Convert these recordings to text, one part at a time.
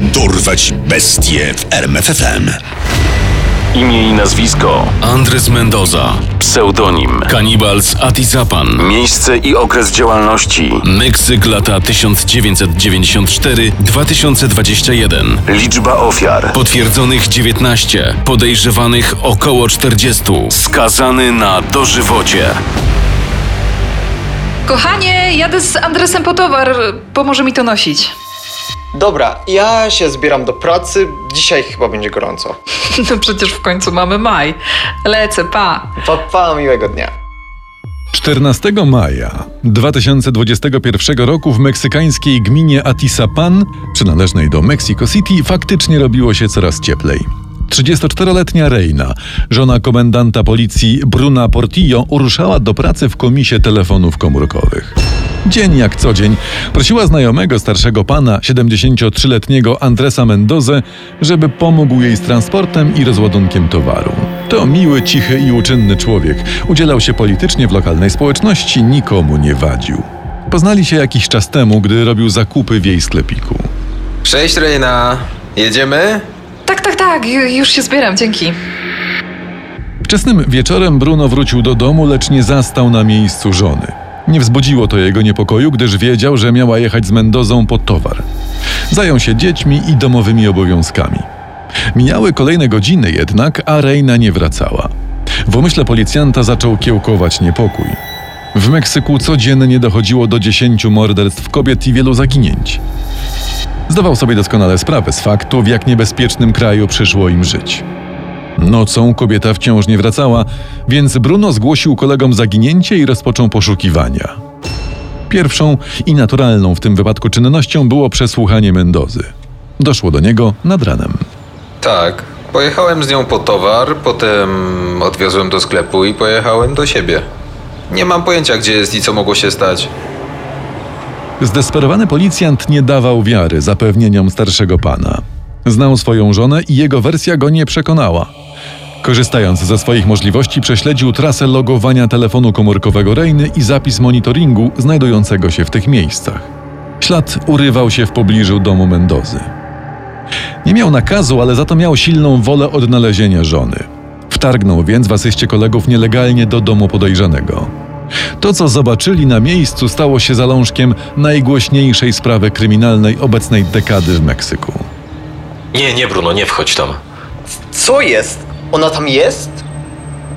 Dorwać bestie w RMFFM. Imię i nazwisko Andres Mendoza, Pseudonim Kanibals Atizapan, Miejsce i okres działalności Meksyk lata 1994-2021. Liczba ofiar Potwierdzonych 19, podejrzewanych około 40. Skazany na dożywocie Kochanie, jadę z Andresem po towar. Pomoże mi to nosić. Dobra, ja się zbieram do pracy. Dzisiaj chyba będzie gorąco. No przecież w końcu mamy maj. Lecę, pa. Pa, pa miłego dnia. 14 maja 2021 roku w meksykańskiej gminie Atisapan, przynależnej do Mexico City, faktycznie robiło się coraz cieplej. 34-letnia Reina, żona komendanta policji Bruna Portillo, uruszała do pracy w komisie telefonów komórkowych. Dzień jak co dzień prosiła znajomego starszego pana, 73-letniego Andresa Mendozę, żeby pomógł jej z transportem i rozładunkiem towaru. To miły, cichy i uczynny człowiek. Udzielał się politycznie w lokalnej społeczności, nikomu nie wadził. Poznali się jakiś czas temu, gdy robił zakupy w jej sklepiku. Cześć Reina, jedziemy? Tak, tak, tak, ju- już się zbieram, dzięki. Wczesnym wieczorem Bruno wrócił do domu, lecz nie zastał na miejscu żony. Nie wzbudziło to jego niepokoju, gdyż wiedział, że miała jechać z Mendozą po towar. Zajął się dziećmi i domowymi obowiązkami. Mijały kolejne godziny jednak, a Reina nie wracała. W umyśle policjanta zaczął kiełkować niepokój. W Meksyku codziennie dochodziło do dziesięciu morderstw kobiet i wielu zaginięć. Zdawał sobie doskonale sprawę z faktu, w jak niebezpiecznym kraju przyszło im żyć. Nocą kobieta wciąż nie wracała, więc Bruno zgłosił kolegom zaginięcie i rozpoczął poszukiwania. Pierwszą i naturalną w tym wypadku czynnością było przesłuchanie Mendozy. Doszło do niego nad ranem. Tak. Pojechałem z nią po towar, potem odwiozłem do sklepu i pojechałem do siebie. Nie mam pojęcia, gdzie jest i co mogło się stać. Zdesperowany policjant nie dawał wiary zapewnieniom starszego pana. Znał swoją żonę i jego wersja go nie przekonała. Korzystając ze swoich możliwości, prześledził trasę logowania telefonu komórkowego Reiny i zapis monitoringu znajdującego się w tych miejscach. Ślad urywał się w pobliżu domu Mendozy. Nie miał nakazu, ale za to miał silną wolę odnalezienia żony. Wtargnął więc w asyście kolegów nielegalnie do domu podejrzanego. To, co zobaczyli na miejscu, stało się zalążkiem najgłośniejszej sprawy kryminalnej obecnej dekady w Meksyku. Nie, nie, Bruno, nie wchodź tam. Co jest? Ona tam jest?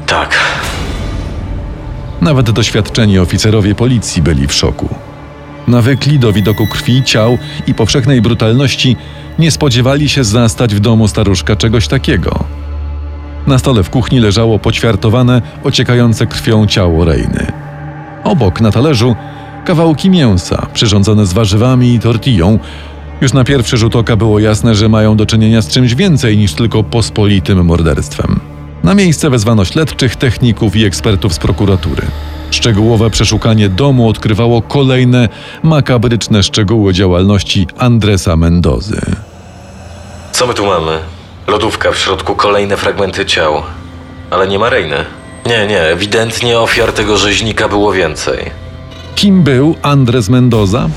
Tak. Nawet doświadczeni oficerowie policji byli w szoku. Nawykli do widoku krwi, ciał i powszechnej brutalności, nie spodziewali się zastać w domu staruszka czegoś takiego. Na stole w kuchni leżało poćwiartowane, ociekające krwią ciało Rejny. Obok na talerzu kawałki mięsa, przyrządzone z warzywami i tortillą. Już na pierwszy rzut oka było jasne, że mają do czynienia z czymś więcej niż tylko pospolitym morderstwem. Na miejsce wezwano śledczych, techników i ekspertów z prokuratury. Szczegółowe przeszukanie domu odkrywało kolejne makabryczne szczegóły działalności Andresa Mendozy. Co my tu mamy? Lodówka, w środku kolejne fragmenty ciał. Ale nie ma. Nie, nie, ewidentnie ofiar tego rzeźnika było więcej. Kim był Andres Mendoza?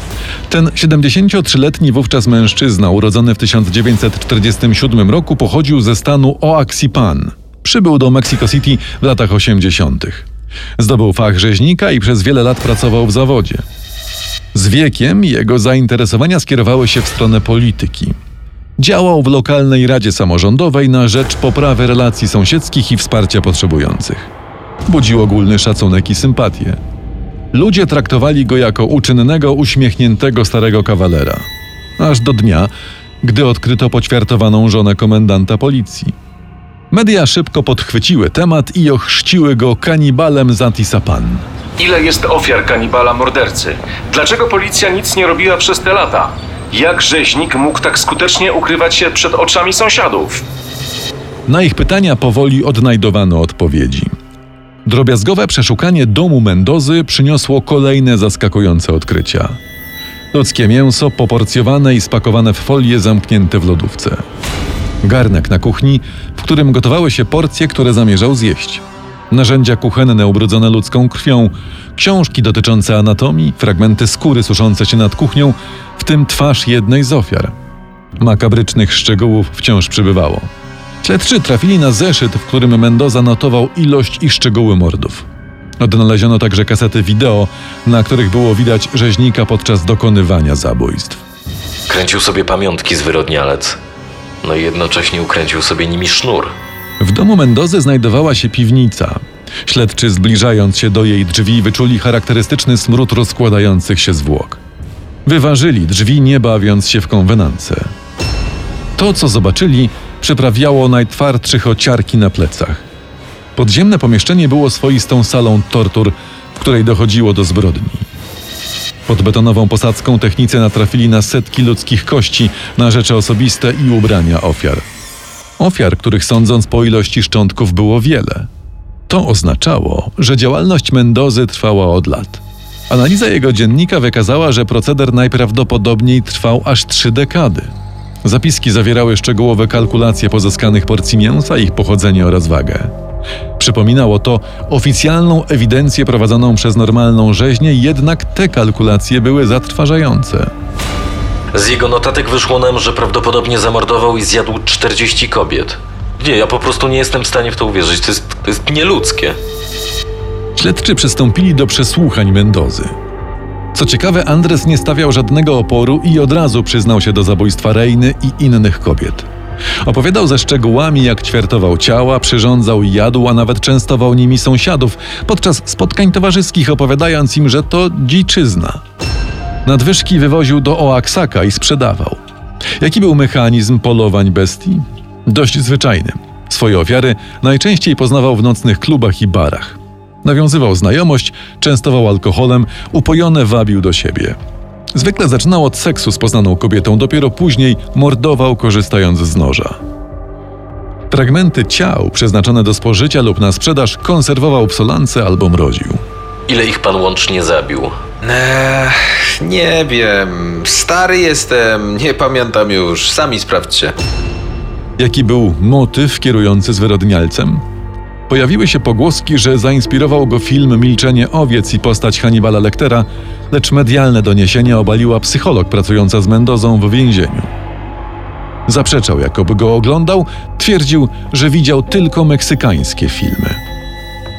Ten 73-letni wówczas mężczyzna, urodzony w 1947 roku, pochodził ze stanu Oaxipan. Przybył do Mexico City w latach 80. Zdobył fach rzeźnika i przez wiele lat pracował w zawodzie. Z wiekiem jego zainteresowania skierowały się w stronę polityki. Działał w lokalnej radzie samorządowej na rzecz poprawy relacji sąsiedzkich i wsparcia potrzebujących. Budził ogólny szacunek i sympatię. Ludzie traktowali go jako uczynnego, uśmiechniętego starego kawalera. Aż do dnia, gdy odkryto poćwiartowaną żonę komendanta policji. Media szybko podchwyciły temat i ochrzciły go kanibalem z Atisapan. Ile jest ofiar kanibala mordercy? Dlaczego policja nic nie robiła przez te lata? Jak rzeźnik mógł tak skutecznie ukrywać się przed oczami sąsiadów? Na ich pytania powoli odnajdowano odpowiedzi. Drobiazgowe przeszukanie domu Mendozy przyniosło kolejne zaskakujące odkrycia. Ludzkie mięso poporcjowane i spakowane w folie zamknięte w lodówce. Garnek na kuchni, w którym gotowały się porcje, które zamierzał zjeść. Narzędzia kuchenne ubrudzone ludzką krwią, książki dotyczące anatomii, fragmenty skóry suszące się nad kuchnią, w tym twarz jednej z ofiar. Makabrycznych szczegółów wciąż przybywało. Śledczy trafili na zeszyt, w którym Mendoza notował ilość i szczegóły mordów. Odnaleziono także kasety wideo, na których było widać rzeźnika podczas dokonywania zabójstw. Kręcił sobie pamiątki zwyrodnialec. No i jednocześnie ukręcił sobie nimi sznur. W domu Mendozy znajdowała się piwnica. Śledczy zbliżając się do jej drzwi wyczuli charakterystyczny smród rozkładających się zwłok. Wyważyli drzwi, nie bawiąc się w konwenance. To, co zobaczyli, przyprawiało najtwardszych o ciarki na plecach. Podziemne pomieszczenie było swoistą salą tortur, w której dochodziło do zbrodni. Pod betonową posadzką technicy natrafili na setki ludzkich kości, na rzeczy osobiste i ubrania ofiar. Ofiar, których sądząc po ilości szczątków było wiele. To oznaczało, że działalność Mendozy trwała od lat. Analiza jego dziennika wykazała, że proceder najprawdopodobniej trwał aż trzy dekady. Zapiski zawierały szczegółowe kalkulacje pozyskanych porcji mięsa, ich pochodzenie oraz wagę. Przypominało to oficjalną ewidencję prowadzoną przez normalną rzeźnię, jednak te kalkulacje były zatrważające. Z jego notatek wyszło nam, że prawdopodobnie zamordował i zjadł 40 kobiet. Nie, ja po prostu nie jestem w stanie w to uwierzyć. To jest, to jest nieludzkie. Śledczy przystąpili do przesłuchań Mendozy. Co ciekawe, Andres nie stawiał żadnego oporu i od razu przyznał się do zabójstwa Rejny i innych kobiet. Opowiadał ze szczegółami, jak ćwiartował ciała, przyrządzał i jadł, a nawet częstował nimi sąsiadów podczas spotkań towarzyskich, opowiadając im, że to dziczyzna. Nadwyżki wywoził do Oaxaca i sprzedawał. Jaki był mechanizm polowań bestii? Dość zwyczajny. Swoje ofiary najczęściej poznawał w nocnych klubach i barach. Nawiązywał znajomość, częstował alkoholem, upojone wabił do siebie. Zwykle zaczynał od seksu z poznaną kobietą, dopiero później mordował korzystając z noża. Fragmenty ciał przeznaczone do spożycia lub na sprzedaż konserwował w solance albo mroził. Ile ich pan łącznie zabił? Eee, nie wiem. Stary jestem, nie pamiętam już. Sami sprawdźcie. Jaki był motyw kierujący zwyrodnialcem? Pojawiły się pogłoski, że zainspirował go film Milczenie owiec i postać Hannibala Lectera, lecz medialne doniesienia obaliła psycholog pracująca z Mendozą w więzieniu. Zaprzeczał, jakoby go oglądał, twierdził, że widział tylko meksykańskie filmy.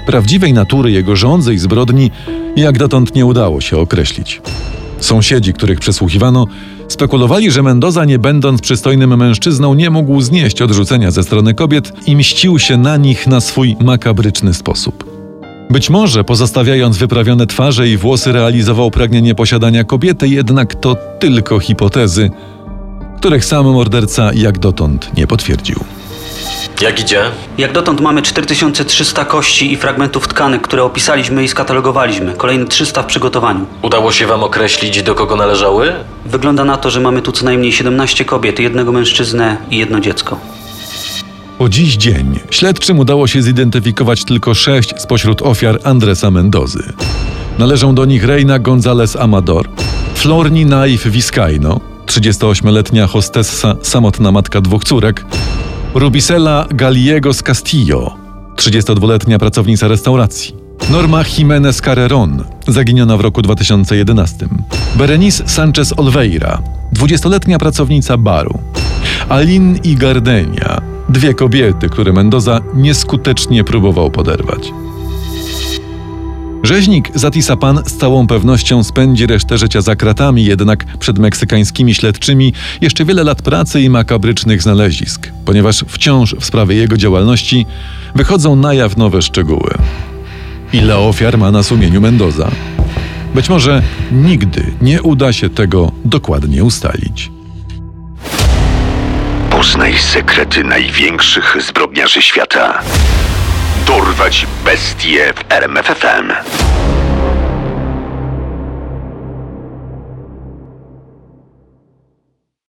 Prawdziwej natury jego żądzy i zbrodni jak dotąd nie udało się określić. Sąsiedzi, których przesłuchiwano, spekulowali, że Mendoza, nie będąc przystojnym mężczyzną, nie mógł znieść odrzucenia ze strony kobiet i mścił się na nich na swój makabryczny sposób. Być może, pozostawiając wyprawione twarze i włosy, realizował pragnienie posiadania kobiety, jednak to tylko hipotezy, których sam morderca jak dotąd nie potwierdził. Jak idzie? Jak dotąd mamy 4300 kości i fragmentów tkanek, które opisaliśmy i skatalogowaliśmy. Kolejne 300 w przygotowaniu. Udało się wam określić, do kogo należały? Wygląda na to, że mamy tu co najmniej 17 kobiet, jednego mężczyznę i jedno dziecko. Po dziś dzień śledczym udało się zidentyfikować tylko sześć spośród ofiar Andresa Mendozy. Należą do nich Reina González Amador, Florni Naif Vizcaino, 38-letnia hostessa, samotna matka dwóch córek, Rubisela Galiego z Castillo, 32-letnia pracownica restauracji, Norma Jimenez Carreron, zaginiona w roku 2011, Berenice Sanchez Olveira, 20-letnia pracownica baru, Alin i Gardenia, dwie kobiety, które Mendoza nieskutecznie próbował poderwać. Rzeźnik Zatisapan z całą pewnością spędzi resztę życia za kratami, jednak przed meksykańskimi śledczymi jeszcze wiele lat pracy i makabrycznych znalezisk, ponieważ wciąż w sprawie jego działalności wychodzą na jaw nowe szczegóły. Ile ofiar ma na sumieniu Mendoza? Być może nigdy nie uda się tego dokładnie ustalić. Poznaj sekrety największych zbrodniarzy świata. Dorwać bestie w RMFFM.